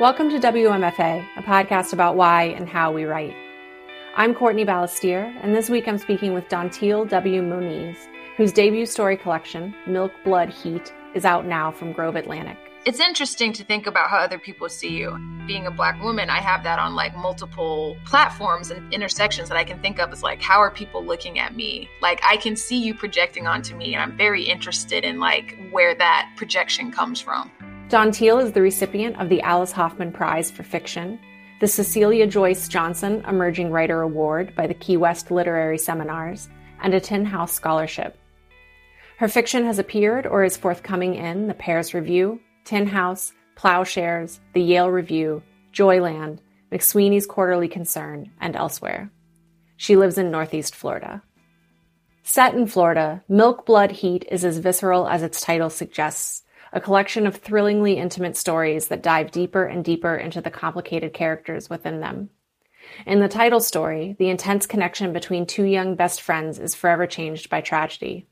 Welcome to WMFA, a podcast about why and how we write. I'm Courtney Balestier, and this week I'm speaking with Dantiel W. Moniz, whose debut story collection, Milk, Blood, Heat, is out now from Grove Atlantic. It's interesting to think about how other people see you. Being a black woman, I have that on like multiple platforms and intersections that I can think of as like, how are people looking at me? Like, I can see you projecting onto me, and I'm very interested in like where that projection comes from. Dantiel is the recipient of the Alice Hoffman Prize for Fiction, the Cecilia Joyce Johnson Emerging Writer Award by the Key West Literary Seminars, and a Tin House Scholarship. Her fiction has appeared or is forthcoming in the Paris Review, Tin House, Ploughshares, the Yale Review, Joyland, McSweeney's Quarterly Concern, and elsewhere. She lives in Northeast Florida. Set in Florida, Milk Blood Heat is as visceral as its title suggests a collection of thrillingly intimate stories that dive deeper and deeper into the complicated characters within them. In the title story, the intense connection between two young best friends is forever changed by tragedy.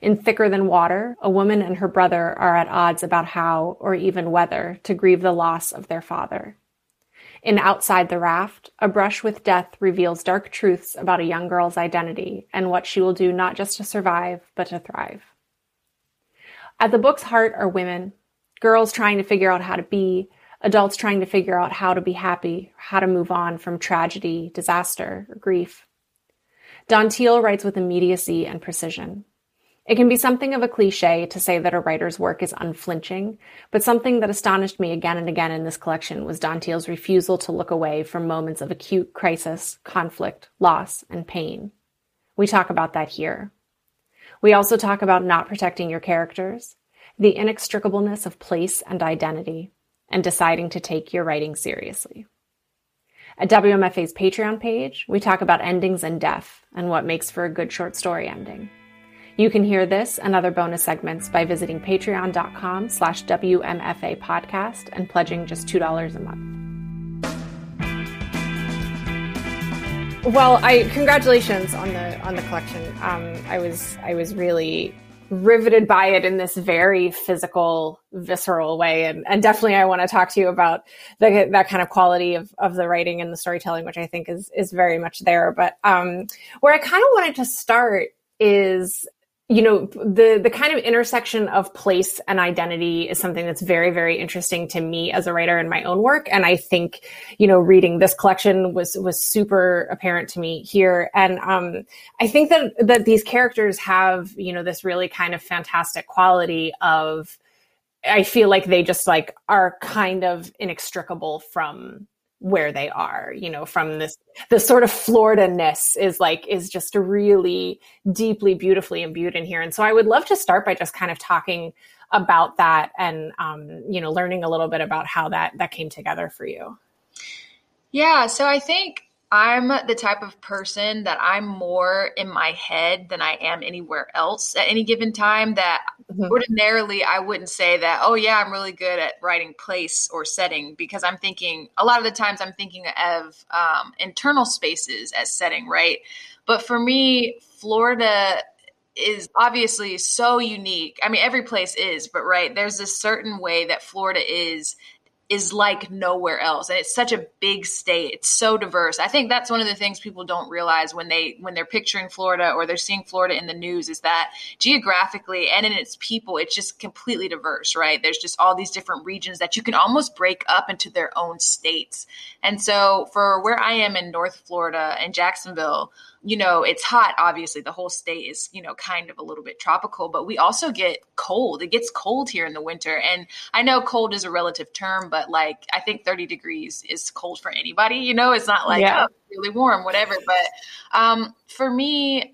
In Thicker Than Water, a woman and her brother are at odds about how, or even whether, to grieve the loss of their father. In Outside the Raft, A Brush with Death reveals dark truths about a young girl's identity and what she will do not just to survive, but to thrive. At the book's heart are women, girls trying to figure out how to be, adults trying to figure out how to be happy, how to move on from tragedy, disaster, or grief. Dantiel writes with immediacy and precision. It can be something of a cliche to say that a writer's work is unflinching, but something that astonished me again and again in this collection was Dantiel's refusal to look away from moments of acute crisis, conflict, loss, and pain. We talk about that here. We also talk about not protecting your characters, the inextricableness of place and identity, and deciding to take your writing seriously. At WMFA's Patreon page, we talk about endings and death and what makes for a good short story ending. You can hear this and other bonus segments by visiting patreon.com slash WMFA podcast and pledging just $2 a month. Well, I congratulations on the on the collection. Um, I was I was really riveted by it in this very physical, visceral way, and and definitely I want to talk to you about the, that kind of quality of of the writing and the storytelling, which I think is is very much there. But um, where I kind of wanted to start is you know the the kind of intersection of place and identity is something that's very very interesting to me as a writer in my own work. And i think you know reading this collection was was super apparent to me here. And um i think that that these characters have you know this really kind of fantastic quality of i feel like they just like are kind of inextricable from where they are, you know, from this, the sort of Florida-ness is like, is just really deeply, beautifully imbued in here. And so I would love to start by just kind of talking about that and, um, you know, learning a little bit about how that, that came together for you. Yeah. So I think I'm the type of person that I'm more in my head than I am anywhere else at any given time. That mm-hmm. ordinarily I wouldn't say that, oh, yeah, I'm really good at writing place or setting because I'm thinking a lot of the times I'm thinking of um, internal spaces as setting, right? But for me, Florida is obviously so unique. I mean, every place is, but right, there's a certain way that Florida is is like nowhere else. And it's such a big state. It's so diverse. I think that's one of the things people don't realize when they when they're picturing florida or they're seeing florida in the news is that geographically and in its people it's just completely diverse right? There's just all these different regions that you can almost break up into their own states. And so for where i am in north florida and jacksonville you know, it's hot. Obviously, the whole state is, you know, kind of a little bit tropical, but we also get cold. It gets cold here in the winter. And I know cold is a relative term, but like, I think 30 degrees is cold for anybody. You know, it's not like, yeah. oh, really warm, whatever. But um, for me,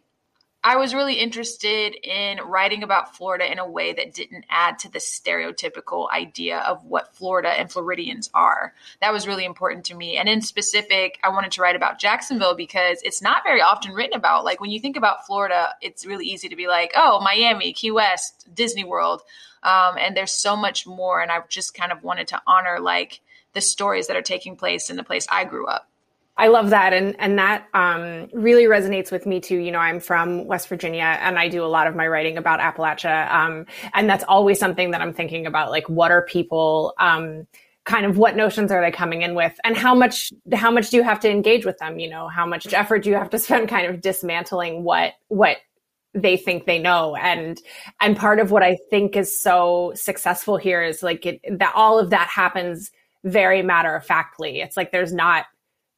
I was really interested in writing about Florida in a way that didn't add to the stereotypical idea of what Florida and Floridians are. That was really important to me. And in specific, I wanted to write about Jacksonville because it's not very often written about. Like when you think about Florida, it's really easy to be like, oh, Miami, Key West, Disney World. Um, and there's so much more. And I just kind of wanted to honor like the stories that are taking place in the place I grew up. I love that, and and that um, really resonates with me too. You know, I'm from West Virginia, and I do a lot of my writing about Appalachia, um, and that's always something that I'm thinking about. Like, what are people um, kind of what notions are they coming in with and how much how much do you have to engage with them you know how much effort do you have to spend kind of dismantling what what they think they know and and part of what i think is so successful here is like it, that all of that happens very matter of factly it's like there's not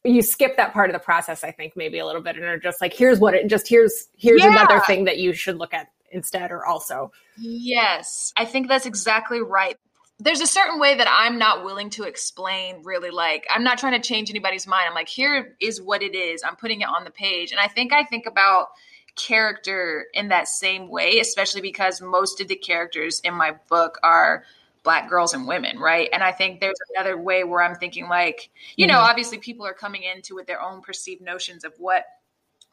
you skip that part of the process i think maybe a little bit and are just like here's what it just here's here's yeah. another thing that you should look at instead or also yes i think that's exactly right there's a certain way that I'm not willing to explain really like I'm not trying to change anybody's mind. I'm like here is what it is. I'm putting it on the page. And I think I think about character in that same way, especially because most of the characters in my book are black girls and women, right? And I think there's another way where I'm thinking like, you mm-hmm. know, obviously people are coming into with their own perceived notions of what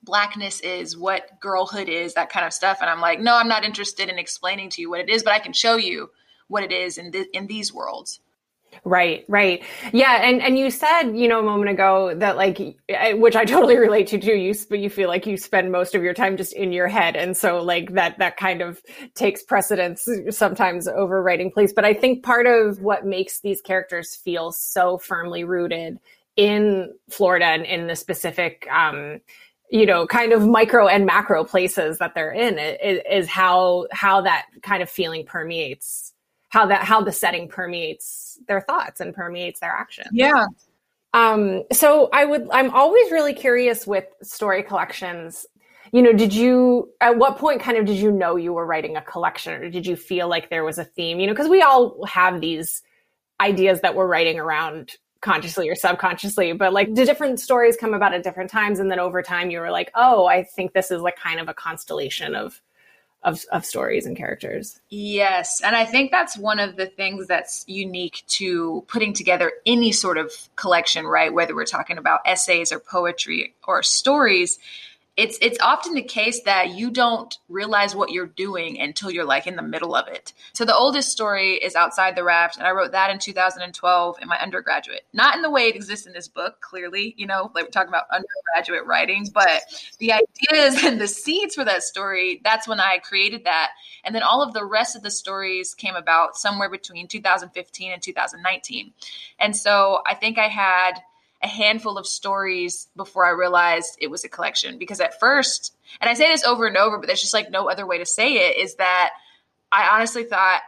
blackness is, what girlhood is, that kind of stuff. And I'm like, no, I'm not interested in explaining to you what it is, but I can show you what it is in th- in these worlds. Right, right. Yeah, and and you said, you know, a moment ago that like which I totally relate to too. You but you feel like you spend most of your time just in your head and so like that that kind of takes precedence sometimes over writing plays, but I think part of what makes these characters feel so firmly rooted in Florida and in the specific um you know kind of micro and macro places that they're in is, is how how that kind of feeling permeates how that how the setting permeates their thoughts and permeates their actions. Yeah. Um, so I would I'm always really curious with story collections. You know, did you at what point kind of did you know you were writing a collection or did you feel like there was a theme? You know, because we all have these ideas that we're writing around consciously or subconsciously, but like the different stories come about at different times and then over time you were like, "Oh, I think this is like kind of a constellation of of, of stories and characters. Yes. And I think that's one of the things that's unique to putting together any sort of collection, right? Whether we're talking about essays or poetry or stories, it's it's often the case that you don't realize what you're doing until you're like in the middle of it. So the oldest story is Outside the Raft, and I wrote that in 2012 in my undergraduate. Not in the way it exists in this book, clearly, you know, like we're talking about undergraduate writing, but the ideas and the seeds for that story, that's when I created that. And then all of the rest of the stories came about somewhere between 2015 and 2019. And so I think I had a handful of stories before I realized it was a collection. Because at first, and I say this over and over, but there's just like no other way to say it, is that I honestly thought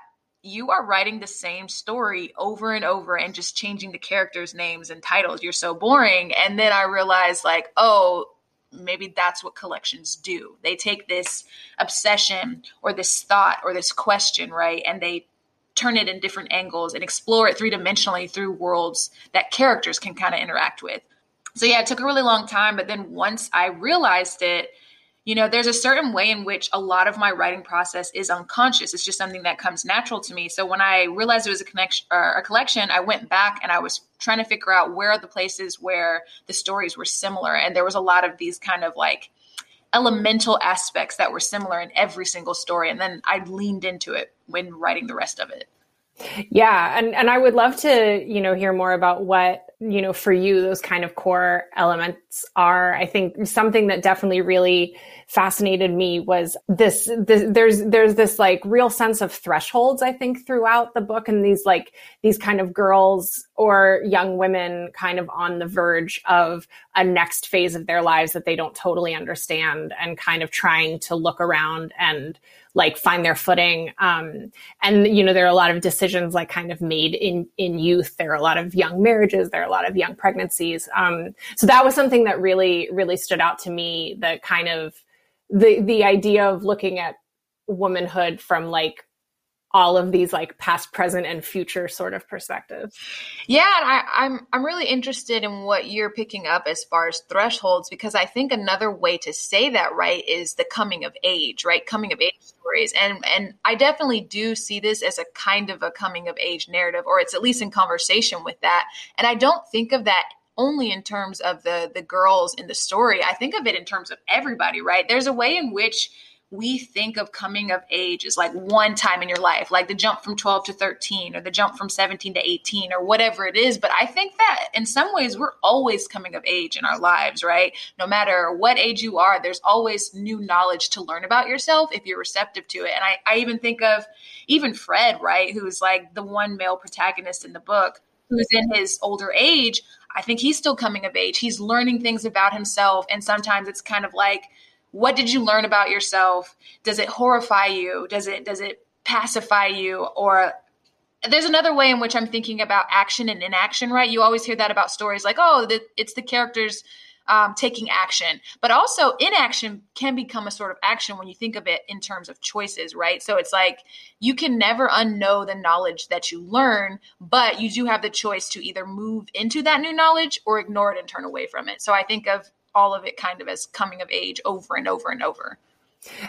you are writing the same story over and over and just changing the characters' names and titles. You're so boring. And then I realized, like, oh, maybe that's what collections do. They take this obsession or this thought or this question, right? And they turn it in different angles and explore it three dimensionally through worlds that characters can kind of interact with. So, yeah, it took a really long time. But then once I realized it, you know, there's a certain way in which a lot of my writing process is unconscious. It's just something that comes natural to me. So when I realized it was a connection or a collection, I went back and I was trying to figure out where are the places where the stories were similar. And there was a lot of these kind of like elemental aspects that were similar in every single story. And then I leaned into it when writing the rest of it. Yeah, and and I would love to, you know, hear more about what, you know, for you those kind of core elements are. I think something that definitely really fascinated me was this, this there's there's this like real sense of thresholds I think throughout the book and these like these kind of girls or young women kind of on the verge of a next phase of their lives that they don't totally understand and kind of trying to look around and like find their footing. Um, and you know, there are a lot of decisions like kind of made in in youth. There are a lot of young marriages. There are a lot of young pregnancies. Um, so that was something that really really stood out to me. The kind of the the idea of looking at womanhood from like all of these like past, present, and future sort of perspectives. Yeah, and I, I'm I'm really interested in what you're picking up as far as thresholds because I think another way to say that right is the coming of age, right? Coming of age stories, and and I definitely do see this as a kind of a coming of age narrative, or it's at least in conversation with that. And I don't think of that only in terms of the the girls in the story. I think of it in terms of everybody, right? There's a way in which we think of coming of age as like one time in your life, like the jump from 12 to 13 or the jump from 17 to 18 or whatever it is. But I think that in some ways we're always coming of age in our lives, right? No matter what age you are, there's always new knowledge to learn about yourself if you're receptive to it. And I, I even think of even Fred, right? Who's like the one male protagonist in the book who's in his older age, I think he's still coming of age. He's learning things about himself. And sometimes it's kind of like, what did you learn about yourself? Does it horrify you? Does it does it pacify you? Or there's another way in which I'm thinking about action and inaction, right? You always hear that about stories like, oh, the, it's the characters um, taking action, but also inaction can become a sort of action when you think of it in terms of choices, right? So it's like you can never unknow the knowledge that you learn, but you do have the choice to either move into that new knowledge or ignore it and turn away from it. So I think of all of it kind of as coming of age over and over and over.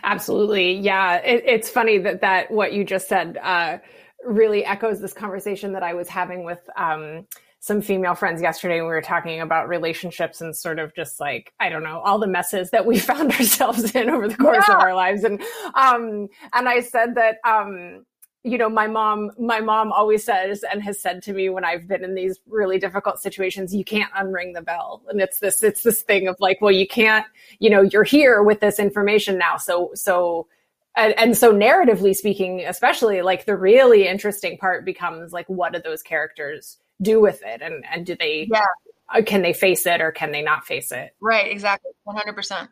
Absolutely. Yeah. It, it's funny that, that what you just said, uh, really echoes this conversation that I was having with um, some female friends yesterday. We were talking about relationships and sort of just like I don't know all the messes that we found ourselves in over the course yeah. of our lives, and um, and I said that um, you know my mom my mom always says and has said to me when i've been in these really difficult situations you can't unring the bell. And it's this it's this thing of like well you can't you know you're here with this information now. So so and, and, so narratively speaking especially like the really interesting part becomes like what do those characters do with it? And and do they yeah. Uh, can they face it or can they not face it? Right exactly. 100%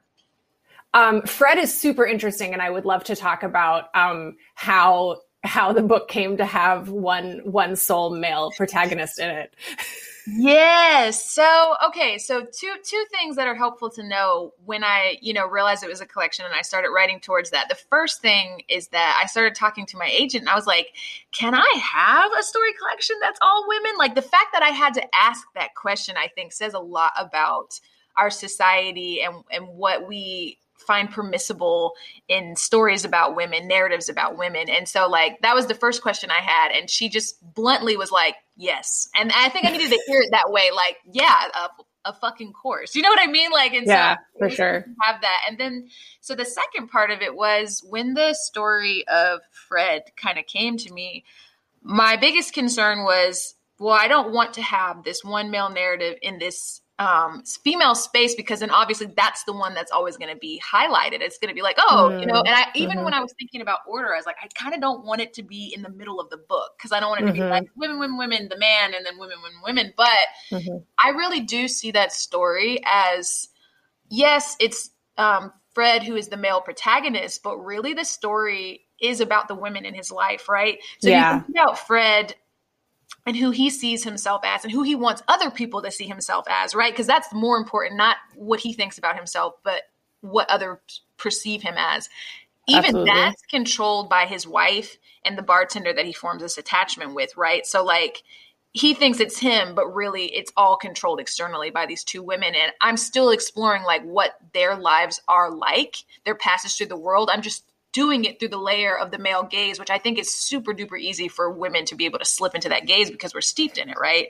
um, fred is super interesting and i would love to talk about um, how how the book came to have one one sole male protagonist in it Yes. So, okay, so two two things that are helpful to know when I, you know, realized it was a collection and I started writing towards that. The first thing is that I started talking to my agent and I was like, "Can I have a story collection that's all women?" Like the fact that I had to ask that question, I think says a lot about our society and and what we find permissible in stories about women, narratives about women. And so, like, that was the first question I had. And she just bluntly was like, yes. And I think I needed to hear it that way. Like, yeah, a, a fucking course. You know what I mean? Like, and yeah, so for sure. Have that. And then, so the second part of it was when the story of Fred kind of came to me, my biggest concern was, well, I don't want to have this one male narrative in this um, female space because then obviously that's the one that's always going to be highlighted. It's going to be like, oh, mm-hmm. you know, and I even mm-hmm. when I was thinking about order, I was like, I kind of don't want it to be in the middle of the book because I don't want it to mm-hmm. be like women, women, women, the man, and then women, women, women. But mm-hmm. I really do see that story as yes, it's um, Fred who is the male protagonist, but really the story is about the women in his life, right? So yeah. you think about Fred and who he sees himself as and who he wants other people to see himself as, right? Because that's more important, not what he thinks about himself, but what others perceive him as. Even Absolutely. that's controlled by his wife and the bartender that he forms this attachment with, right? So, like, he thinks it's him, but really it's all controlled externally by these two women. And I'm still exploring, like, what their lives are like, their passage through the world. I'm just doing it through the layer of the male gaze, which I think is super duper easy for women to be able to slip into that gaze because we're steeped in it, right?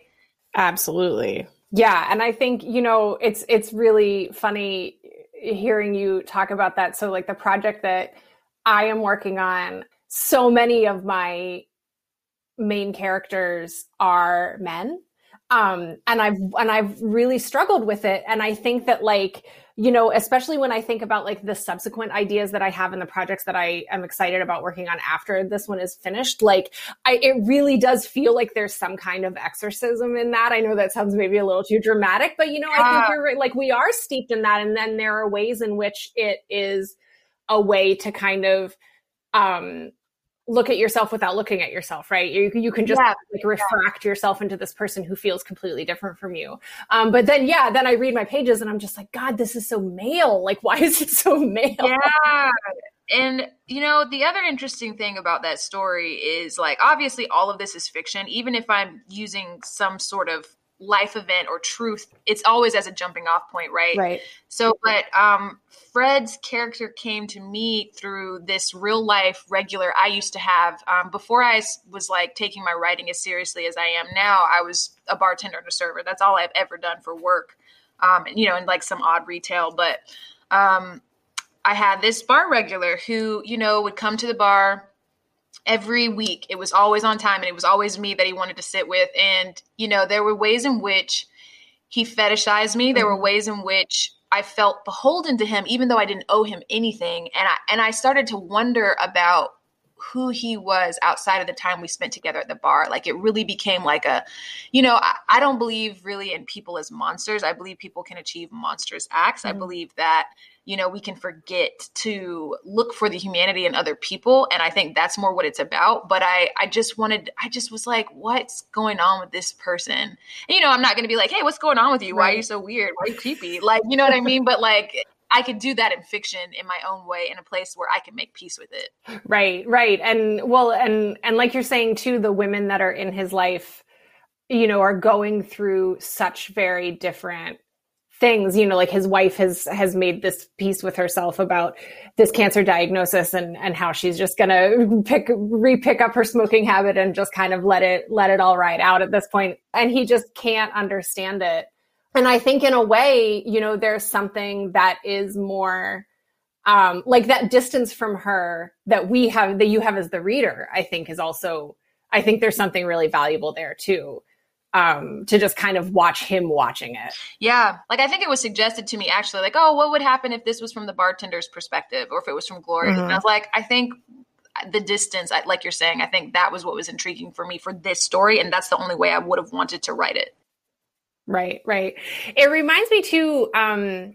Absolutely. Yeah, and I think, you know, it's it's really funny hearing you talk about that. So like the project that I am working on, so many of my main characters are men. Um and I've and I've really struggled with it and I think that like you know, especially when I think about like the subsequent ideas that I have in the projects that I am excited about working on after this one is finished, like I, it really does feel like there's some kind of exorcism in that. I know that sounds maybe a little too dramatic, but you know, I think you're right. Like we are steeped in that. And then there are ways in which it is a way to kind of, um, look at yourself without looking at yourself, right? You, you can just yeah, like refract yeah. yourself into this person who feels completely different from you. Um, but then, yeah, then I read my pages and I'm just like, God, this is so male. Like, why is it so male? Yeah. And, you know, the other interesting thing about that story is like, obviously, all of this is fiction. Even if I'm using some sort of life event or truth it's always as a jumping off point right? Right. So but um fred's character came to me through this real life regular i used to have. Um, before i was like taking my writing as seriously as i am now i was a bartender and a server. That's all i've ever done for work. Um and, you know in like some odd retail but um i had this bar regular who you know would come to the bar every week. It was always on time and it was always me that he wanted to sit with. And, you know, there were ways in which he fetishized me. There were mm-hmm. ways in which I felt beholden to him, even though I didn't owe him anything. And I and I started to wonder about who he was outside of the time we spent together at the bar. Like it really became like a, you know, I, I don't believe really in people as monsters. I believe people can achieve monstrous acts. Mm-hmm. I believe that you know, we can forget to look for the humanity in other people. And I think that's more what it's about. But I, I just wanted, I just was like, what's going on with this person? And, you know, I'm not going to be like, hey, what's going on with you? Why right. are you so weird? Why are you creepy? Like, you know what I mean? But like, I could do that in fiction in my own way in a place where I can make peace with it. Right, right. And well, and and like you're saying too, the women that are in his life, you know, are going through such very different things you know like his wife has has made this peace with herself about this cancer diagnosis and and how she's just gonna pick repick up her smoking habit and just kind of let it let it all ride out at this point. And he just can't understand it. And i think in a way you know there's something that is more um like that distance from her that we have that you have as the reader i think is also i think there's something really valuable there too um, to just kind of watch him watching it. Yeah. Like I think it was suggested to me actually, like, oh, what would happen if this was from the bartender's perspective or if it was from Gloria? Mm-hmm. And I was like, I think the distance, like you're saying, I think that was what was intriguing for me for this story. And that's the only way I would have wanted to write it. Right, right. It reminds me too, um,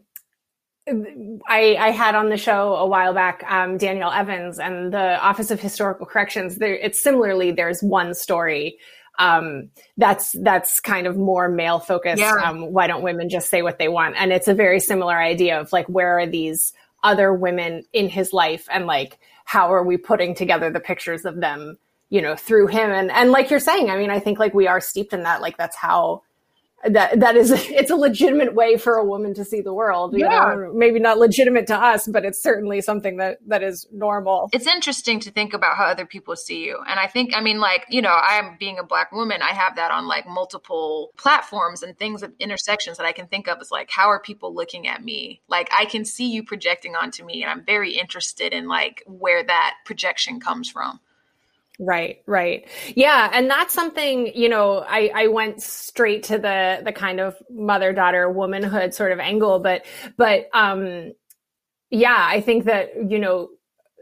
I, I, had on the show a while back um, Danielle Evans and the Office of Historical Corrections. There, it's similarly there's one story um, that's that's kind of more male focused. Yeah. Um, why don't women just say what they want? And it's a very similar idea of like where are these other women in his life, and like how are we putting together the pictures of them, you know, through him? And and like you're saying, I mean, I think like we are steeped in that. Like that's how that that is it's a legitimate way for a woman to see the world you yeah. know maybe not legitimate to us but it's certainly something that that is normal. It's interesting to think about how other people see you. And i think i mean like you know i'm being a black woman. I have that on like multiple platforms and things of intersections that i can think of as like how are people looking at me? Like i can see you projecting onto me and i'm very interested in like where that projection comes from Right, right. Yeah. And that's something, you know, I, I went straight to the, the kind of mother daughter womanhood sort of angle, but, but, um, yeah, I think that, you know,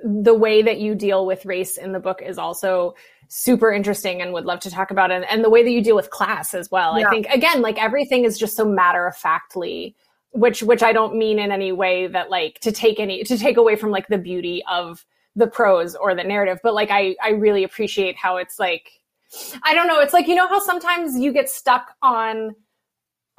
the way that you deal with race in the book is also super interesting and would love to talk about it. And the way that you deal with class as well. Yeah. I think, again, like everything is just so matter of factly which which I don't mean in any way that like to take any to take away from like the beauty of the prose or the narrative, but like I I really appreciate how it's like I don't know, it's like you know how sometimes you get stuck on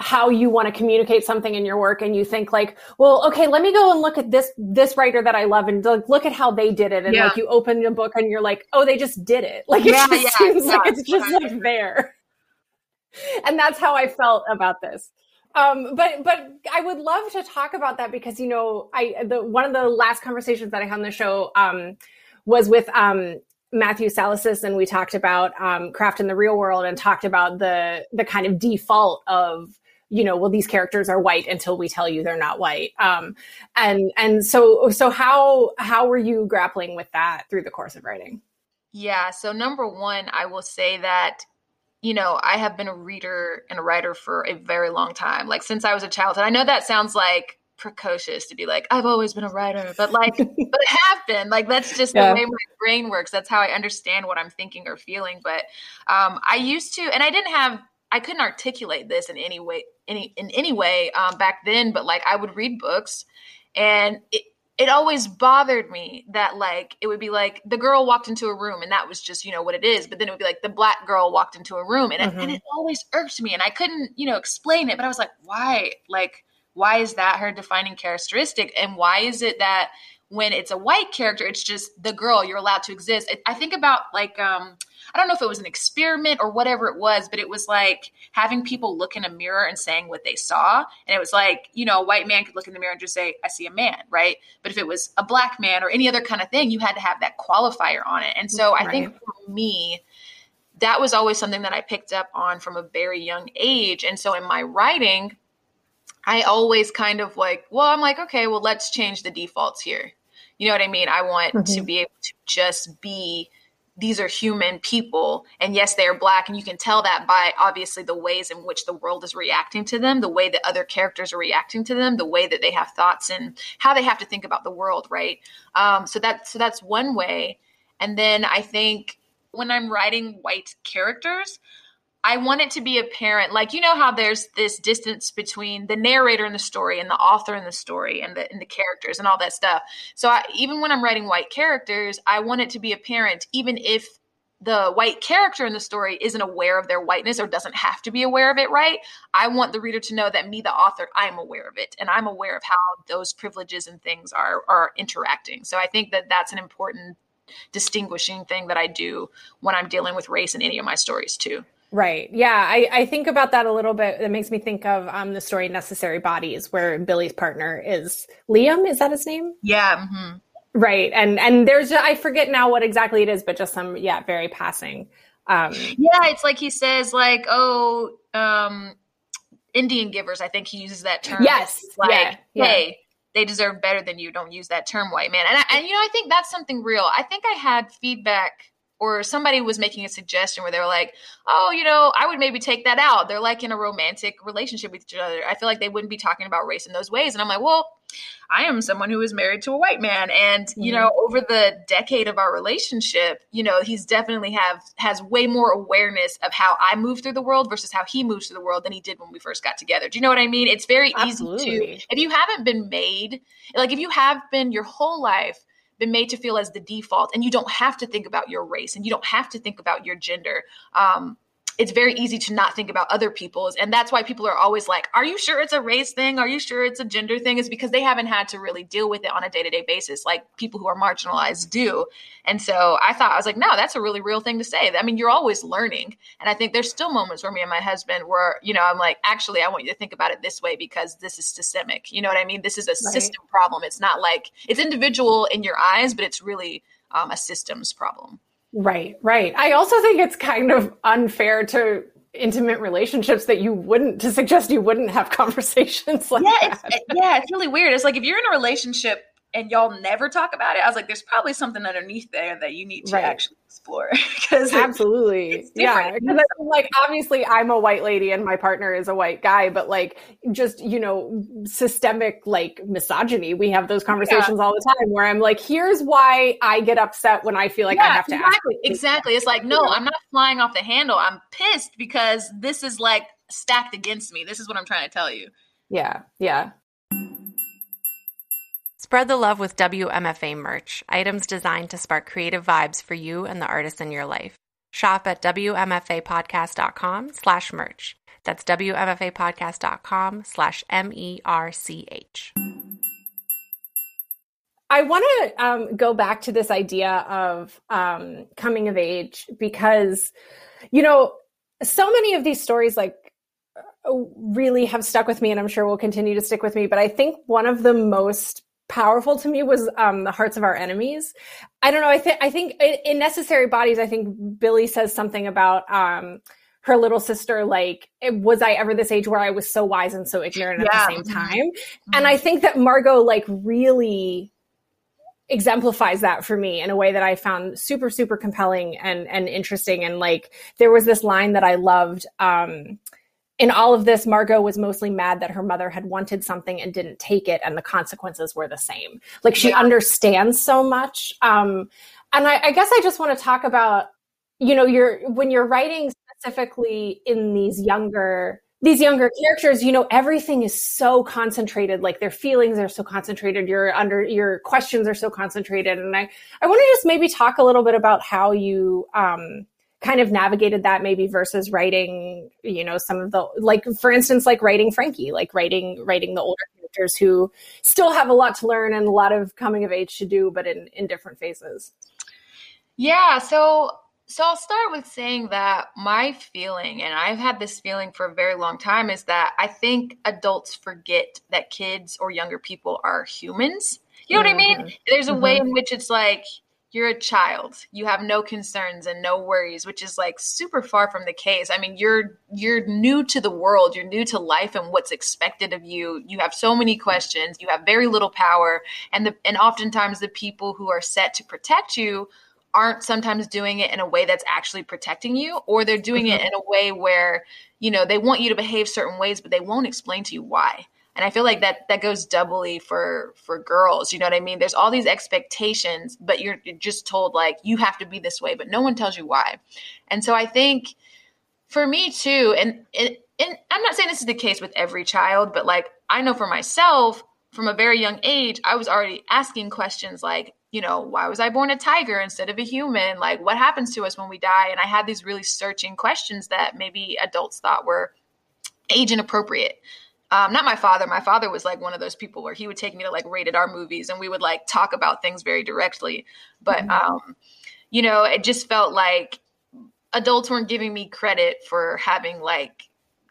how you want to communicate something in your work and you think like well okay let me go and look at this this writer that i love and like, look at how they did it and yeah. like you open the book and you're like oh they just did it. Like it yeah, just yeah, seems like it's just like there. And that's how i felt about this um, but but I would love to talk about that because you know I the one of the last conversations that I had on the show um, was with um, Matthew Salesses and we talked about um, craft in the real world and talked about the the kind of default of you know well these characters are white until we tell you they're not white um, and and so so how how were you grappling with that through the course of writing? Yeah, so number one, I will say that you know, I have been a reader and a writer for a very long time, like since I was a child. And I know that sounds like precocious to be like, I've always been a writer, but like, but I have been. Like, that's just yeah. the way my brain works. That's how I understand what I'm thinking or feeling. But um, I used to, and I didn't have, I couldn't articulate this in any way, any in any way um, back then. But like, I would read books, and it, it always bothered me that like it would be like the girl walked into a room and that was just you know what it is but then it would be like the black girl walked into a room and, mm-hmm. it, and it always irked me and i couldn't you know explain it but i was like why like why is that her defining characteristic and why is it that when it's a white character it's just the girl you're allowed to exist i think about like um I don't know if it was an experiment or whatever it was, but it was like having people look in a mirror and saying what they saw. And it was like, you know, a white man could look in the mirror and just say, I see a man, right? But if it was a black man or any other kind of thing, you had to have that qualifier on it. And so I think for me, that was always something that I picked up on from a very young age. And so in my writing, I always kind of like, well, I'm like, okay, well, let's change the defaults here. You know what I mean? I want mm-hmm. to be able to just be these are human people and yes they are black and you can tell that by obviously the ways in which the world is reacting to them the way that other characters are reacting to them the way that they have thoughts and how they have to think about the world right um, so that so that's one way And then I think when I'm writing white characters, I want it to be apparent. Like, you know how there's this distance between the narrator in the story and the author in the story and the, and the characters and all that stuff. So I, even when I'm writing white characters, I want it to be apparent, even if the white character in the story isn't aware of their whiteness or doesn't have to be aware of it, right? I want the reader to know that me, the author, I'm aware of it and I'm aware of how those privileges and things are are interacting. So I think that that's an important distinguishing thing that I do when I'm dealing with race in any of my stories too. Right. Yeah. I, I think about that a little bit. That makes me think of um, the story Necessary Bodies, where Billy's partner is Liam. Is that his name? Yeah. Mm-hmm. Right. And and there's I forget now what exactly it is, but just some yeah, very passing. Um, yeah, it's like he says like, oh, um, Indian givers. I think he uses that term. Yes. Like, yeah, yeah. hey, they deserve better than you. Don't use that term, white man. And I, and you know, I think that's something real. I think I had feedback or somebody was making a suggestion where they were like, "Oh, you know, I would maybe take that out." They're like in a romantic relationship with each other. I feel like they wouldn't be talking about race in those ways. And I'm like, "Well, I am someone who is married to a white man and, mm-hmm. you know, over the decade of our relationship, you know, he's definitely have has way more awareness of how I move through the world versus how he moves through the world than he did when we first got together. Do you know what I mean? It's very Absolutely. easy to if you haven't been made, like if you have been your whole life been made to feel as the default. And you don't have to think about your race and you don't have to think about your gender. Um, it's very easy to not think about other people's and that's why people are always like are you sure it's a race thing? Are you sure it's a gender thing? Is because they haven't had to really deal with it on a day-to-day basis like people who are marginalized do. And so i thought i was like no that's a really real thing to say. I mean you're always learning. And i think there's still moments where me and my husband were you know i'm like actually i want you to think about it this way because this is systemic. You know what i mean? This is a right. system problem. It's not like it's individual in your eyes but it's really um, a systems problem Right, right. I also think it's kind of unfair to intimate relationships that you wouldn't to suggest you wouldn't have conversations like yeah, that. It's, yeah, it's really weird. It's like if you're in a relationship and y'all never talk about it, I was like, there's probably something underneath there that you need to right. actually explore. Because absolutely, yeah. Because like obviously, I'm a white lady and my partner is a white guy, but like just you know, systemic like misogyny. We have those conversations yeah. all the time where I'm like, here's why I get upset when I feel like yeah, I have to. Exactly, exactly. It's like no, I'm not flying off the handle. I'm pissed because this is like stacked against me. This is what I'm trying to tell you. Yeah, yeah. Spread the love with WMFA merch, items designed to spark creative vibes for you and the artists in your life. Shop at WMFApodcast.com slash merch. That's WMFApodcast.com slash M-E-R-C-H. I want to um, go back to this idea of um, coming of age because, you know, so many of these stories like really have stuck with me and I'm sure will continue to stick with me. But I think one of the most powerful to me was um, the hearts of our enemies. I don't know. I think I think in Necessary Bodies, I think Billy says something about um, her little sister. Like, was I ever this age where I was so wise and so ignorant at the same time? Mm-hmm. And I think that Margot like really exemplifies that for me in a way that I found super super compelling and and interesting. And like, there was this line that I loved. Um, in all of this, Margot was mostly mad that her mother had wanted something and didn't take it, and the consequences were the same. Like she yeah. understands so much. Um, and I, I guess I just want to talk about, you know, you're when you're writing specifically in these younger these younger characters, you know, everything is so concentrated, like their feelings are so concentrated, your under your questions are so concentrated. And I, I want to just maybe talk a little bit about how you um kind of navigated that maybe versus writing you know some of the like for instance like writing frankie like writing writing the older characters who still have a lot to learn and a lot of coming of age to do but in in different phases yeah so so I'll start with saying that my feeling, and I've had this feeling for a very long time, is that I think adults forget that kids or younger people are humans. You know mm-hmm. what I mean? Mm-hmm. There's a mm-hmm. way in which it's like you're a child. You have no concerns and no worries which is like super far from the case. I mean you're you're new to the world. You're new to life and what's expected of you. You have so many questions. You have very little power. And the and oftentimes the people who are set to protect you aren't sometimes doing it in a way that's actually protecting you or they're doing mm-hmm. it in a way where you know they want you to behave certain ways but they won't explain to you why and i feel like that that goes doubly for for girls you know what i mean there's all these expectations but you're, you're just told like you have to be this way but no one tells you why and so i think for me too and, and and i'm not saying this is the case with every child but like i know for myself from a very young age i was already asking questions like you know, why was I born a tiger instead of a human? Like, what happens to us when we die? And I had these really searching questions that maybe adults thought were age inappropriate. Um, not my father. My father was like one of those people where he would take me to like rated R movies and we would like talk about things very directly. But, mm-hmm. um, you know, it just felt like adults weren't giving me credit for having like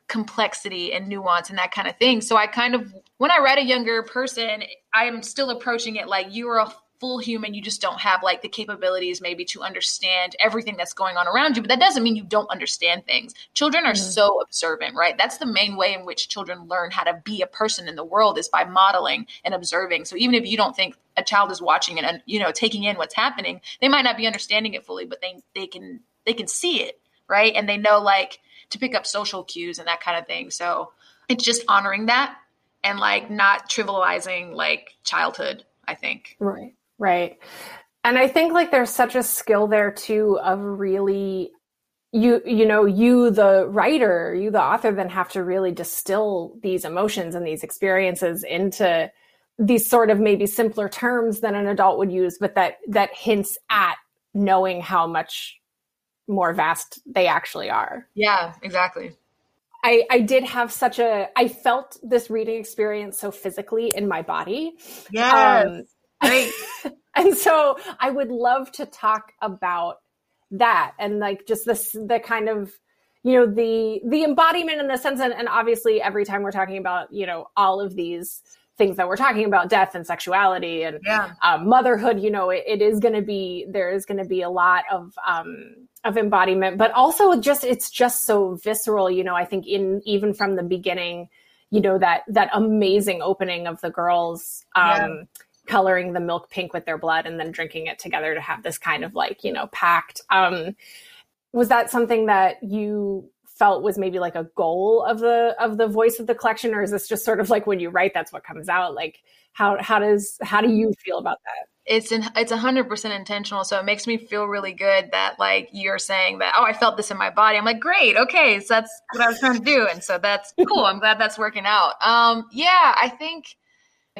complexity and nuance and that kind of thing. So I kind of, when I read a younger person, I am still approaching it like you are a full human you just don't have like the capabilities maybe to understand everything that's going on around you but that doesn't mean you don't understand things. Children are mm-hmm. so observant right? That's the main way in which children learn how to be a person in the world is by modeling and observing. So even if you don't think a child is watching and you know taking in what's happening they might not be understanding it fully but they they can they can see it right? And they know like to pick up social cues and that kind of thing. So it's just honoring that and like not trivializing like childhood i think. Right Right. And I think like there's such a skill there too of really you you know you the writer you the author then have to really distill these emotions and these experiences into these sort of maybe simpler terms than an adult would use but that that hints at knowing how much more vast they actually are yeah exactly I, I did have such a I felt this reading experience so physically in my body. Yes. Um, Right. and so I would love to talk about that and like just this the kind of you know the the embodiment in the sense and, and obviously every time we're talking about you know all of these things that we're talking about death and sexuality and yeah. um, motherhood you know it, it is going to be there is going to be a lot of um of embodiment but also just it's just so visceral you know i think in even from the beginning you know that that amazing opening of the girls um yeah coloring the milk pink with their blood and then drinking it together to have this kind of like you know pact. Um was that something that you felt was maybe like a goal of the of the voice of the collection or is this just sort of like when you write that's what comes out? Like how how does how do you feel about that? It's an it's a hundred percent intentional so it makes me feel really good that like you're saying that oh i felt this in my body. I'm like great okay so that's what i was trying to do and so that's cool. I'm glad that's working out. Um yeah i think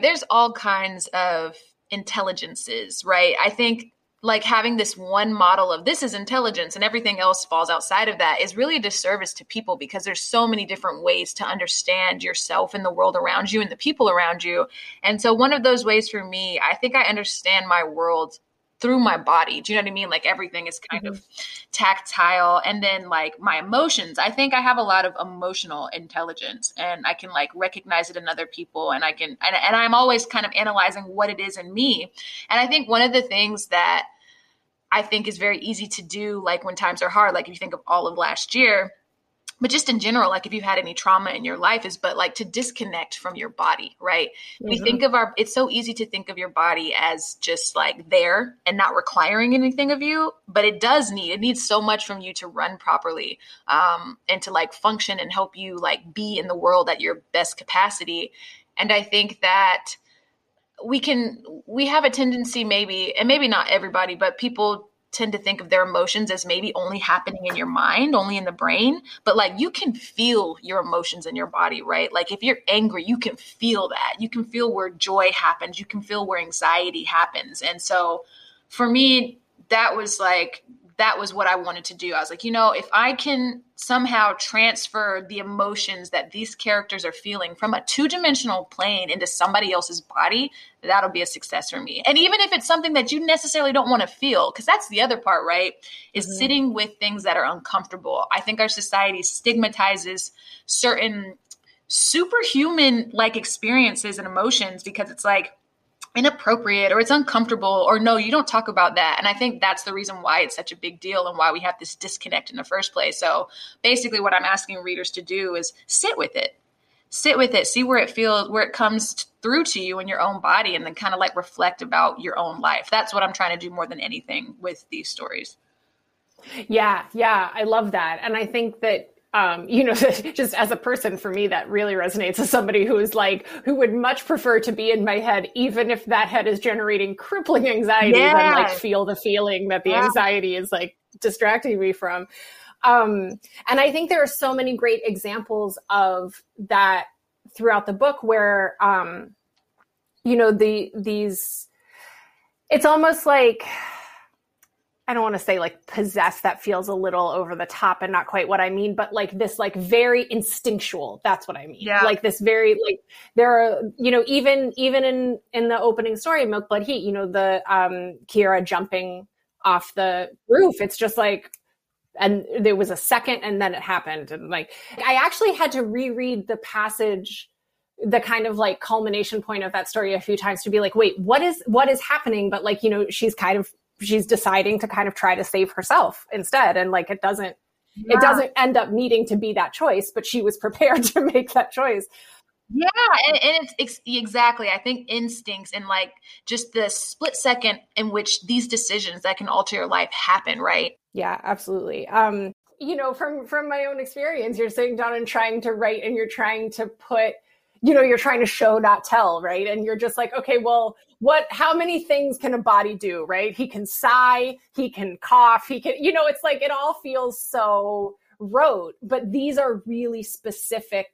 there's all kinds of intelligences, right? I think like having this one model of this is intelligence and everything else falls outside of that is really a disservice to people because there's so many different ways to understand yourself and the world around you and the people around you. And so one of those ways for me, I think I understand my world through my body. Do you know what I mean? Like everything is kind mm-hmm. of tactile. And then like my emotions, I think I have a lot of emotional intelligence and I can like recognize it in other people and I can, and, and I'm always kind of analyzing what it is in me. And I think one of the things that I think is very easy to do, like when times are hard, like if you think of all of last year, but just in general like if you've had any trauma in your life is but like to disconnect from your body right mm-hmm. we think of our it's so easy to think of your body as just like there and not requiring anything of you but it does need it needs so much from you to run properly um, and to like function and help you like be in the world at your best capacity and i think that we can we have a tendency maybe and maybe not everybody but people tend to think of their emotions as maybe only happening in your mind, only in the brain, but like you can feel your emotions in your body, right? Like if you're angry, you can feel that. You can feel where joy happens, you can feel where anxiety happens. And so for me, that was like that was what I wanted to do. I was like, you know, if I can somehow transfer the emotions that these characters are feeling from a two dimensional plane into somebody else's body, that'll be a success for me. And even if it's something that you necessarily don't want to feel, because that's the other part, right? Is mm-hmm. sitting with things that are uncomfortable. I think our society stigmatizes certain superhuman like experiences and emotions because it's like, inappropriate or it's uncomfortable or no you don't talk about that. And i think that's the reason why it's such a big deal and why we have this disconnect in the first place. So basically what i'm asking readers to do is sit with it. Sit with it. See where it feels where it comes through to you in your own body and then kind of like reflect about your own life. That's what i'm trying to do more than anything with these stories. Yeah yeah i love that. And i think that um, you know, just as a person for me, that really resonates as somebody who is like, who would much prefer to be in my head, even if that head is generating crippling anxiety yeah. than like feel the feeling that the yeah. anxiety is like distracting me from. Um, and I think there are so many great examples of that throughout the book where, um, you know, the, these, it's almost like, I don't want to say like possess that feels a little over the top and not quite what I mean, but like this like very instinctual. That's what I mean. Yeah. Like this very like there are you know even even in in the opening story Milk Blood Heat, you know the um Kira jumping off the roof. It's just like and there was a second and then it happened and like I actually had to reread the passage the kind of like culmination point of that story a few times to be like wait what is what is happening but like you know she's kind of she's deciding to kind of try to save herself instead. And like it doesn't yeah. it doesn't end up needing to be that choice but she was prepared to make that choice. Yeah and, and it's, it's, exactly. I think instincts and like just the split second in which these decisions that can alter your life happen right? Yeah absolutely. Um you know from from my own experience you're sitting down and trying to write and you're trying to put you know you're trying to show not tell right? And you're just like okay well what how many things can a body do right? He can sigh he can cough he can you know it's like it all feels so rote but these are really specific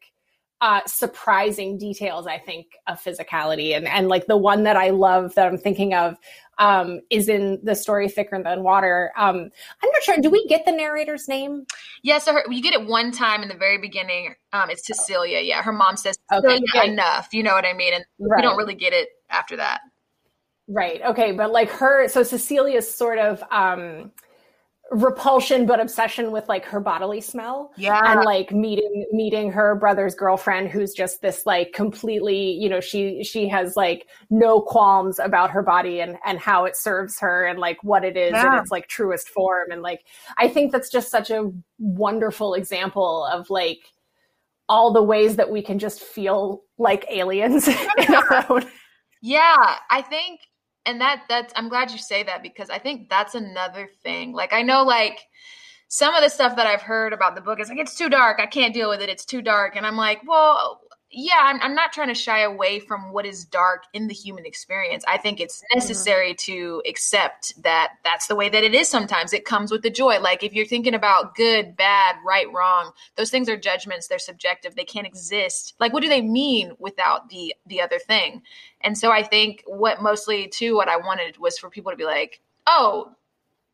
uh, surprising details i think of physicality. And and like the one that i love that i'm thinking of um, is in the story thicker than water. Um, i'm not sure do we get the narrator's name? Yeah so her, you get it one time in the very beginning. Um, it's cecilia. Yeah her mom says okay, enough. You know what i mean? And right. we don't really get it after that. Right. Okay. But like her, so Cecilia's sort of um, repulsion, but obsession with like her bodily smell. Yeah. And like meeting meeting her brother's girlfriend, who's just this like completely, you know, she she has like no qualms about her body and and how it serves her and like what it is yeah. in its like truest form. And like I think that's just such a wonderful example of like all the ways that we can just feel like aliens in our own. Yeah, I think and that that's i'm glad you say that because i think that's another thing. Like i know like some of the stuff that i've heard about the book is like it's too dark. I can't deal with it. It's too dark. And i'm like well yeah I'm, I'm not trying to shy away from what is dark in the human experience i think it's mm-hmm. necessary mm-hmm. to accept that that's the way that it is sometimes it comes with the joy like if you're thinking about good bad right wrong those things are judgments they're subjective they can't exist like what do they mean without the the other thing and so I think what mostly too what I wanted was for people to be like, "Oh,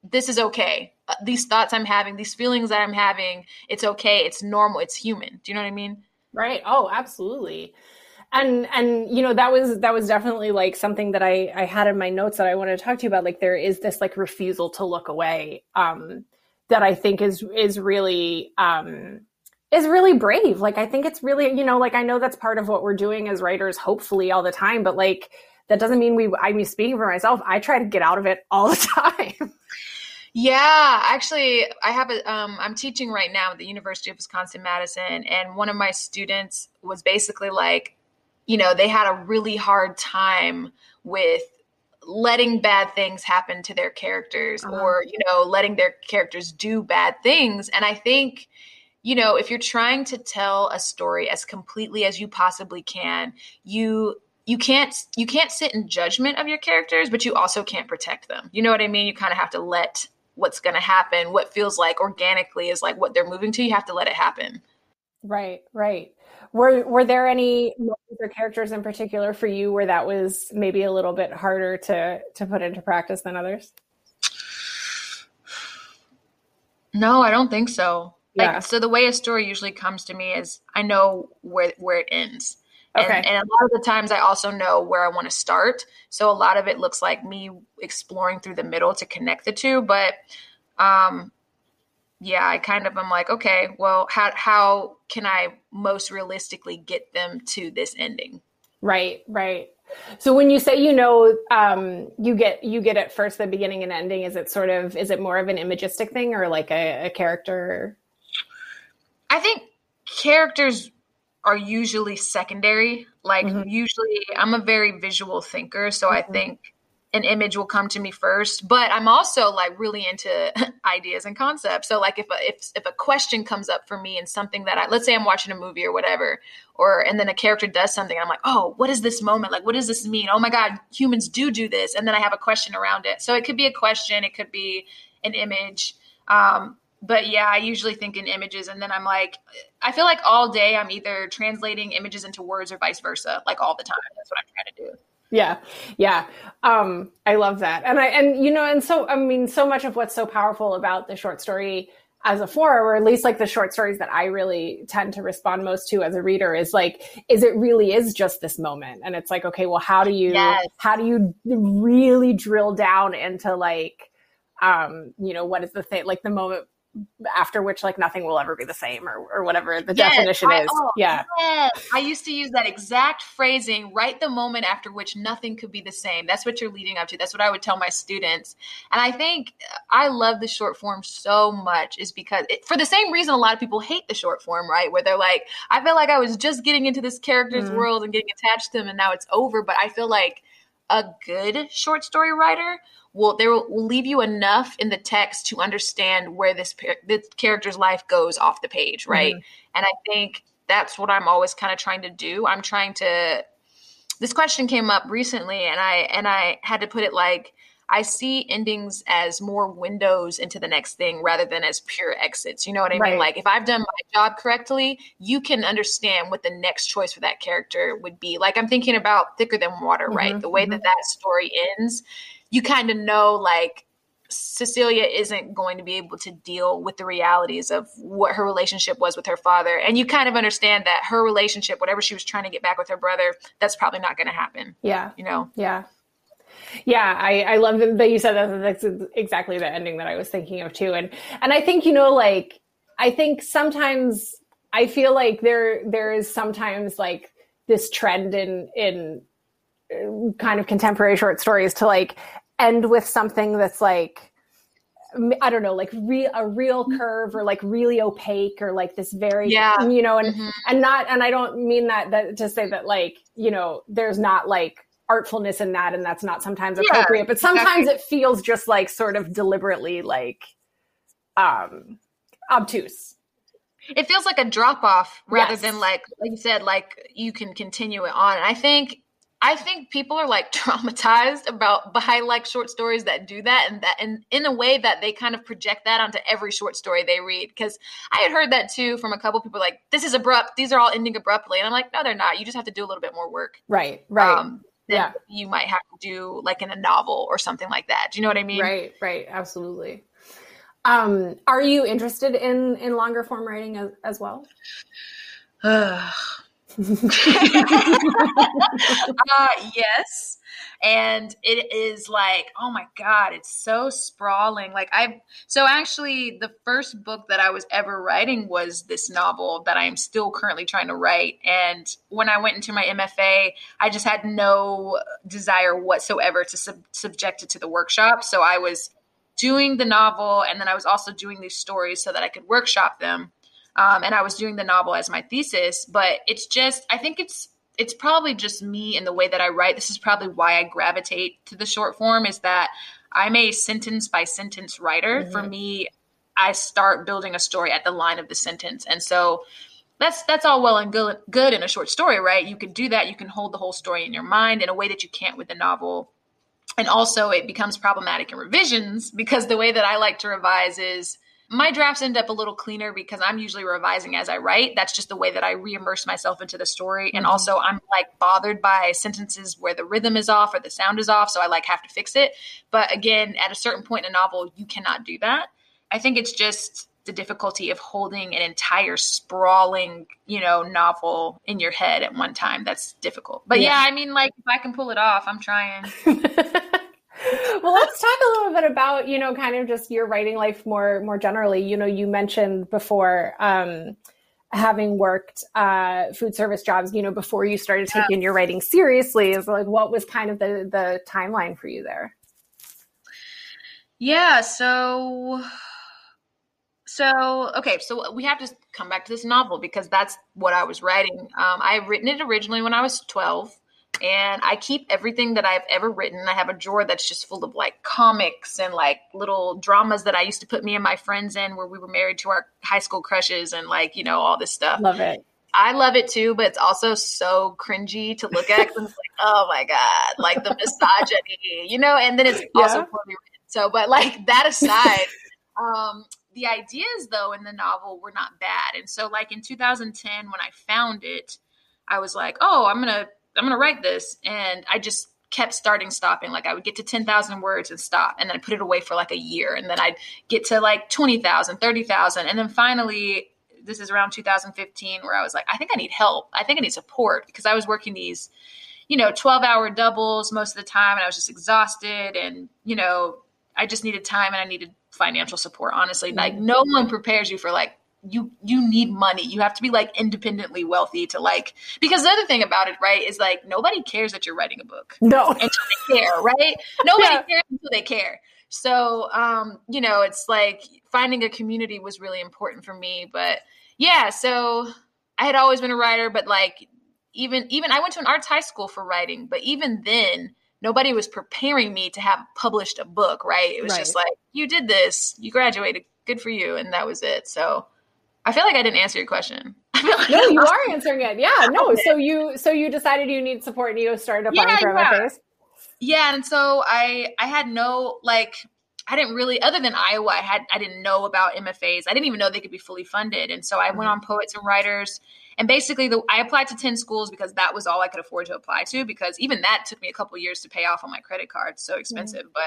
this is okay. Uh, these thoughts I'm having, these feelings that I'm having, it's okay. It's normal. It's human." Do you know what I mean? Right. Oh, absolutely. And and you know that was that was definitely like something that I I had in my notes that I wanted to talk to you about like there is this like refusal to look away um that I think is is really um is really brave. Like I think it's really, you know, like I know that's part of what we're doing as writers, hopefully all the time, but like that doesn't mean we I mean speaking for myself, I try to get out of it all the time. Yeah, actually, I have a. Um, I'm teaching right now at the University of Wisconsin Madison, and one of my students was basically like, you know, they had a really hard time with letting bad things happen to their characters, uh-huh. or you know, letting their characters do bad things. And I think you know, if you're trying to tell a story as completely as you possibly can, you you can't you can't sit in judgment of your characters, but you also can't protect them. You know what I mean? You kind of have to let what's going to happen, what feels like organically is like what they're moving to, you have to let it happen. Right, right. Were were there any or characters in particular for you where that was maybe a little bit harder to to put into practice than others? No, I don't think so. Yeah. Like, so the way a story usually comes to me is I know where where it ends. Okay. And, and, a lot of the times I also know where I want to start. So a lot of it looks like me exploring through the middle to connect the two. But um yeah, I kind of am like, okay, well, how how can I most realistically get them to this ending? Right, right. So when you say you know, um, you get you get at first, the beginning and ending. Is it sort of is it more of an imagistic thing or like a, a character I think characters are usually secondary. Like mm-hmm. usually I'm a very visual thinker, so mm-hmm. I think an image will come to me first but i'm also like really into ideas and concepts so like if a, if if a question comes up for me and something that i let's say i'm watching a movie or whatever or and then a character does something i'm like oh what is this moment like what does this mean oh my god humans do do this and then i have a question around it so it could be a question it could be an image um, but yeah, I usually think in images and then I'm like I feel like all day I'm either translating images into words or vice versa, like all the time. That's what I'm trying to do. Yeah. Yeah. Um, I love that. And I and you know, and so I mean, so much of what's so powerful about the short story as a form, or at least like the short stories that I really tend to respond most to as a reader is like, is it really is just this moment. And it's like, okay, well, how do you yes. how do you really drill down into like um, you know, what is the thing like the moment after which like nothing will ever be the same or, or whatever the yes, definition I, is. Oh, yeah. Yes. I used to use that exact phrasing right the moment after which nothing could be the same. That's what you're leading up to. That's what I would tell my students. And I think I love the short form so much is because it, for the same reason a lot of people hate the short form, right? Where they're like, I feel like I was just getting into this character's mm. world and getting attached to them and now it's over. But I feel like a good short story writer will they will, will leave you enough in the text to understand where this this character's life goes off the page, right? Mm-hmm. And I think that's what I'm always kind of trying to do. I'm trying to this question came up recently and I and I had to put it like I see endings as more windows into the next thing rather than as pure exits. You know what I right. mean? Like if I've done my job correctly, you can understand what the next choice for that character would be. Like I'm thinking about Thicker Than Water, mm-hmm. right? The way mm-hmm. that that story ends, you kind of know like Cecilia isn't going to be able to deal with the realities of what her relationship was with her father. And you kind of understand that her relationship, whatever she was trying to get back with her brother, that's probably not going to happen. Yeah. You know? Yeah. Yeah, I, I love that you said that. That's exactly the ending that I was thinking of too. And and I think you know, like I think sometimes I feel like there there is sometimes like this trend in in uh, kind of contemporary short stories to like end with something that's like I don't know, like re- a real curve or like really opaque or like this very, yeah. you know, and mm-hmm. and not, and I don't mean that that to say that like you know, there's not like artfulness in that and that's not sometimes appropriate yeah, but sometimes exactly. it feels just like sort of deliberately like um obtuse. It feels like a drop off rather yes. than like like you said like you can continue it on. And i think i think people are like traumatized about by like short stories that do that and that and in a way that they kind of project that onto every short story they read because i had heard that too from a couple people like this is abrupt. These are all ending abruptly and i'm like no they're not. You just have to do a little bit more work. Right right. Um, yeah. you might have to do like in a novel or something like that. Do you know what I mean? Right, right, absolutely. Um, are you interested in in longer form writing as, as well? uh, yes. And it is like oh my god it's so sprawling. Like i so actually the first book that i was ever writing was this novel that i'm still currently trying to write. And when i went into my mfa i just had no desire whatsoever to sub- subject it to the workshop. So i was doing the novel and then i was also doing these stories so that i could workshop them um, and i was doing the novel as my thesis but it's just i think it's it's probably just me and the way that I write. This is probably why I gravitate to the short form is that I'm a sentence by sentence writer. Mm-hmm. For me, I start building a story at the line of the sentence. And so that's that's all well and good good in a short story, right? You can do that. You can hold the whole story in your mind in a way that you can't with a novel. And also it becomes problematic in revisions because the way that I like to revise is my drafts end up a little cleaner because I'm usually revising as I write. That's just the way that I re-immerse myself into the story. And mm-hmm. also I'm like bothered by sentences where the rhythm is off or the sound is off. So I like have to fix it. But again, at a certain point in a novel, you cannot do that. I think it's just the difficulty of holding an entire sprawling, you know, novel in your head at one time. That's difficult. But yeah, yeah I mean, like if I can pull it off, I'm trying. well, let's talk a little bit about, you know, kind of just your writing life more more generally. You know, you mentioned before um, having worked uh, food service jobs, you know, before you started taking yeah. your writing seriously. Is like what was kind of the the timeline for you there? Yeah, so so okay, so we have to come back to this novel because that's what I was writing. Um, I had written it originally when I was twelve and I keep everything that I've ever written. I have a drawer that's just full of like comics and like little dramas that I used to put me and my friends in where we were married to our high school crushes and like, you know, all this stuff. Love it. I love it too, but it's also so cringy to look at because it's like, oh my God, like the misogyny, you know, and then it's also yeah. poorly written. So, but like that aside, um, the ideas though in the novel were not bad. And so like in 2010, when I found it, I was like, oh, I'm going to I'm going to write this. And I just kept starting, stopping. Like I would get to 10,000 words and stop. And then I put it away for like a year. And then I'd get to like 20,000, 30,000. And then finally, this is around 2015 where I was like, I think I need help. I think I need support because I was working these, you know, 12 hour doubles most of the time. And I was just exhausted. And, you know, I just needed time and I needed financial support, honestly. Like mm-hmm. no one prepares you for like you you need money. You have to be like independently wealthy to like because the other thing about it, right, is like nobody cares that you're writing a book. No. Until they care, right? Nobody yeah. cares until they care. So um, you know, it's like finding a community was really important for me. But yeah, so I had always been a writer, but like even even I went to an arts high school for writing, but even then nobody was preparing me to have published a book, right? It was right. just like, you did this, you graduated, good for you. And that was it. So I feel like I didn't answer your question. Like no, you are answering it. Yeah, no. So you so you decided you need support and you started applying yeah, for MFAs. Yeah, and so I I had no like I didn't really other than Iowa I had I didn't know about MFAs. I didn't even know they could be fully funded. And so I went mm-hmm. on Poets and Writers and basically the I applied to 10 schools because that was all I could afford to apply to because even that took me a couple years to pay off on my credit card. So expensive, mm-hmm.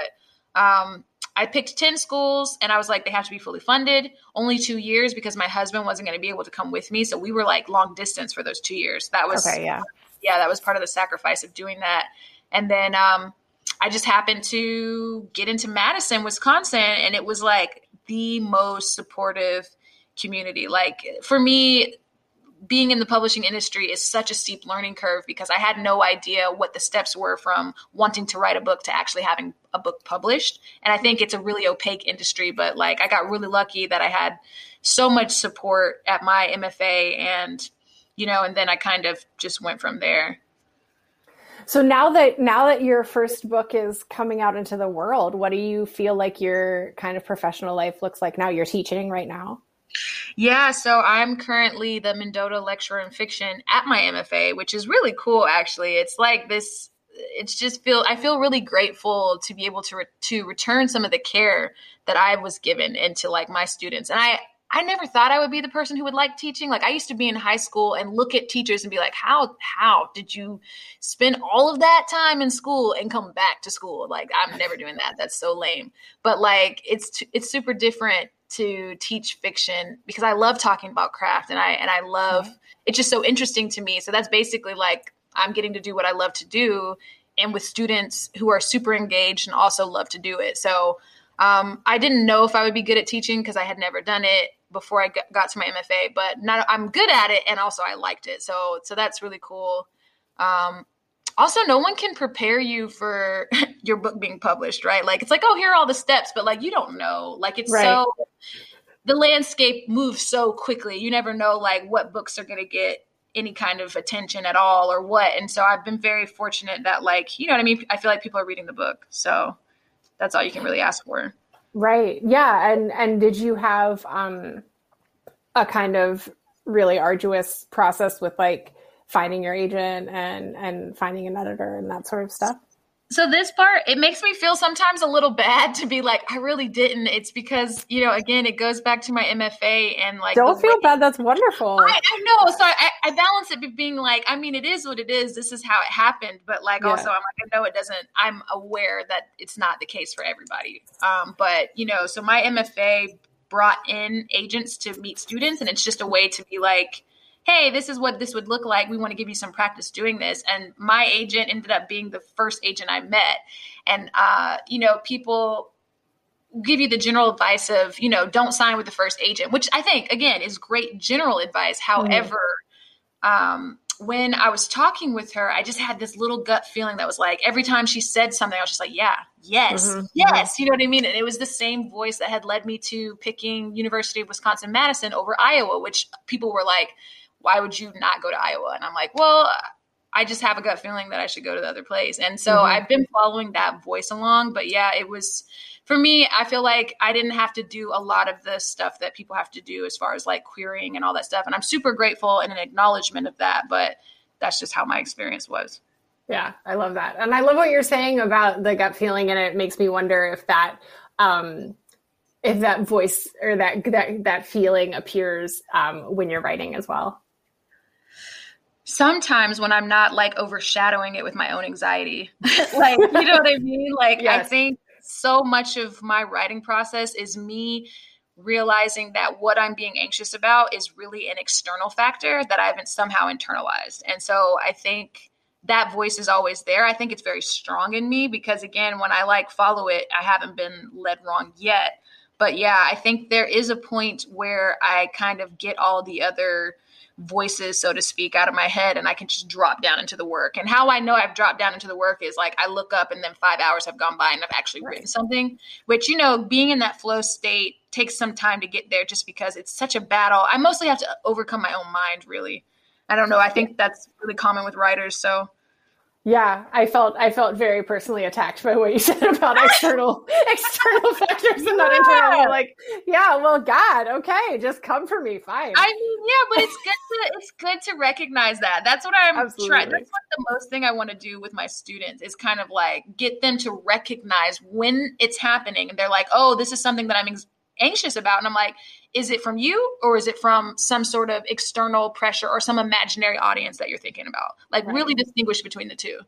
but um I picked 10 schools and I was like, they have to be fully funded, only two years because my husband wasn't going to be able to come with me. So we were like long distance for those two years. That was, okay, yeah. Yeah, that was part of the sacrifice of doing that. And then um, I just happened to get into Madison, Wisconsin, and it was like the most supportive community. Like for me, being in the publishing industry is such a steep learning curve because I had no idea what the steps were from wanting to write a book to actually having a book published. And I think it's a really opaque industry, but like I got really lucky that I had so much support at my MFA and you know, and then I kind of just went from there. So now that now that your first book is coming out into the world, what do you feel like your kind of professional life looks like now? You're teaching right now. Yeah, so I'm currently the Mendota Lecturer in Fiction at my MFA, which is really cool. Actually, it's like this. It's just feel I feel really grateful to be able to re- to return some of the care that I was given into like my students, and I I never thought I would be the person who would like teaching. Like I used to be in high school and look at teachers and be like, "How how did you spend all of that time in school and come back to school?" Like I'm never doing that. That's so lame. But like it's it's super different to teach fiction because I love talking about craft and I and I love mm-hmm. it's just so interesting to me. So that's basically like I'm getting to do what I love to do and with students who are super engaged and also love to do it. So um, I didn't know if I would be good at teaching because I had never done it before I got to my MFA, but now I'm good at it and also I liked it. So so that's really cool. Um, also no one can prepare you for your book being published right? Like it's like oh here are all the steps but like you don't know. Like it's right. so the landscape moves so quickly. You never know like what books are going to get any kind of attention at all or what. And so i've been very fortunate that like you know what i mean? I feel like people are reading the book so that's all you can really ask for. Right. Yeah and and did you have um a kind of really arduous process with like finding your agent and and finding an editor and that sort of stuff. So this part it makes me feel sometimes a little bad to be like i really didn't. It's because you know again it goes back to my mfa and like don't feel way, bad. That's wonderful. I, I, know. So I, I balance it being like i mean it is what it is. This is how it happened. But like yeah. also i'm like no it doesn't i'm aware that it's not the case for everybody. Um, but you know so my mfa brought in agents to meet students and it's just a way to be like hey, this is what this would look like. We want to give you some practice doing this. And my agent ended up being the first agent I met. And, uh, you know, people give you the general advice of, you know, don't sign with the first agent, which I think, again, is great general advice. Mm-hmm. However, mm-hmm. um, when I was talking with her, I just had this little gut feeling that was like every time she said something, I was just like, yeah, yes, mm-hmm. yes. You know what I mean? And it was the same voice that had led me to picking University of Wisconsin Madison over Iowa, which people were like, why would you not go to Iowa? And I'm like, well, I just have a gut feeling that I should go to the other place. And so mm-hmm. I've been following that voice along. But yeah, it was for me, I feel like I didn't have to do a lot of the stuff that people have to do as far as like querying and all that stuff. And I'm super grateful and an acknowledgement of that. But that's just how my experience was. Yeah, I love that. And I love what you're saying about the gut feeling. And it makes me wonder if that, um, if that voice or that that that feeling appears um, when you're writing as well sometimes when i'm not like overshadowing it with my own anxiety. Like you know what i mean? Like yes. i think so much of my writing process is me realizing that what i'm being anxious about is really an external factor that i haven't somehow internalized. And so i think that voice is always there. I think it's very strong in me because again when i like follow it i haven't been led wrong yet. But yeah, I think there is a point where I kind of get all the other voices, so to speak, out of my head and I can just drop down into the work. And how I know I've dropped down into the work is like I look up and then five hours have gone by and I've actually right. written something, which, you know, being in that flow state takes some time to get there just because it's such a battle. I mostly have to overcome my own mind, really. I don't know. I think that's really common with writers. So yeah, I felt I felt very personally attacked by what you said about external external factors and not internal. Like, yeah, well, God, okay, just come for me, fine. I mean, yeah, but it's good to it's good to recognize that. That's what I'm trying. That's what the most thing I want to do with my students is kind of like get them to recognize when it's happening, and they're like, oh, this is something that I'm ex- anxious about, and I'm like, is it from you or is it from some sort of external pressure or some imaginary audience that you're thinking about? Like right. really distinguish between the two.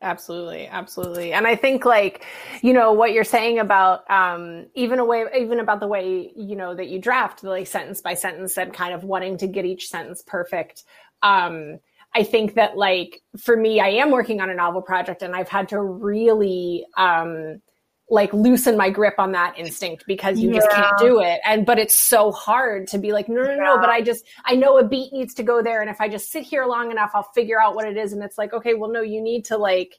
Absolutely absolutely. And i think like you know what you're saying about um even a way even about the way you know that you draft the like sentence by sentence and kind of wanting to get each sentence perfect um I think that like for me, I am working on a novel project and I've had to really um like loosen my grip on that instinct because you yeah. just can't do it. And but it's so hard to be like, no, no, no, yeah. but I just I know a beat needs to go there. And if I just sit here long enough, I'll figure out what it is. And it's like, okay, well, no, you need to like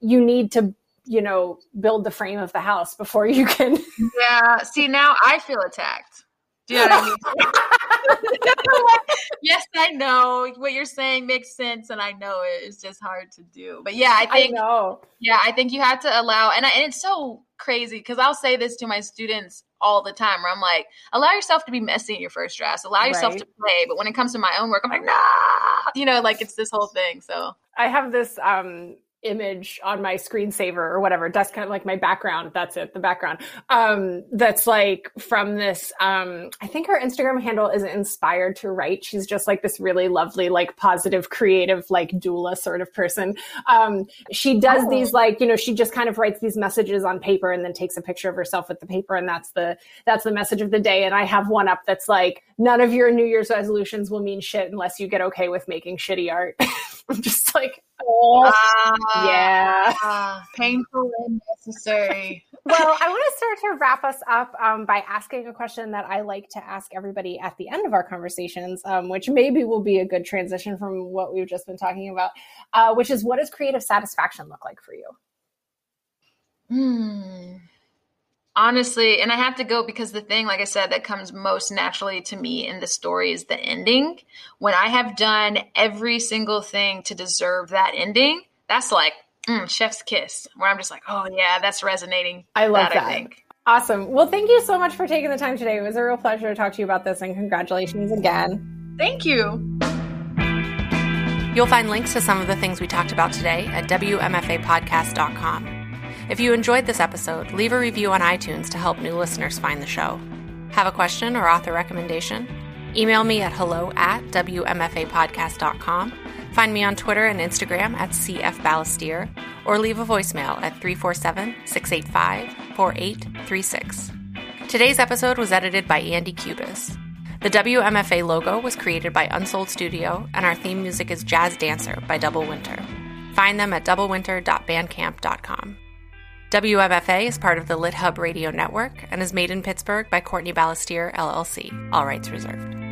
you need to, you know, build the frame of the house before you can Yeah. See, now I feel attacked. Do you know what I mean? yes, I know what you're saying makes sense, and I know it. It's just hard to do. But yeah, I think. I know. Yeah, I think you have to allow, and, I, and it's so crazy because I'll say this to my students all the time, where I'm like, allow yourself to be messy in your first drafts, allow yourself right. to play. But when it comes to my own work, I'm like, nah, you know, like it's this whole thing. So I have this um image on my screensaver or whatever. That's kind of like my background. That's it, the background. Um, that's like from this. Um, I think her Instagram handle is inspired to write. She's just like this really lovely, like positive, creative, like doula sort of person. Um, she does oh. these like, you know, she just kind of writes these messages on paper and then takes a picture of herself with the paper. And that's the, that's the message of the day. And I have one up that's like, none of your New Year's resolutions will mean shit unless you get okay with making shitty art. I'm just like, oh, uh, yeah. painful and necessary. well, I want to start to wrap us up um, by asking a question that I like to ask everybody at the end of our conversations, um, which maybe will be a good transition from what we've just been talking about, uh, which is what does creative satisfaction look like for you? Hmm honestly and i have to go because the thing like i said that comes most naturally to me in the story is the ending when i have done every single thing to deserve that ending that's like mm, chef's kiss where i'm just like oh yeah that's resonating i love that, that. I think. awesome well thank you so much for taking the time today it was a real pleasure to talk to you about this and congratulations again thank you You'll find links to some of the things we talked about today at WMFApodcast.com. If you enjoyed this episode, leave a review on iTunes to help new listeners find the show. Have a question or author recommendation? Email me at hello at WMFApodcast.com. Find me on Twitter and Instagram at CF or leave a voicemail at 347 685 4836. Today's episode was edited by Andy Cubis. The WMFA logo was created by Unsold Studio, and our theme music is Jazz Dancer by Double Winter. Find them at doublewinter.bandcamp.com. WMFA is part of the Lit Hub Radio Network and is made in Pittsburgh by Courtney Balestier, LLC. All rights reserved.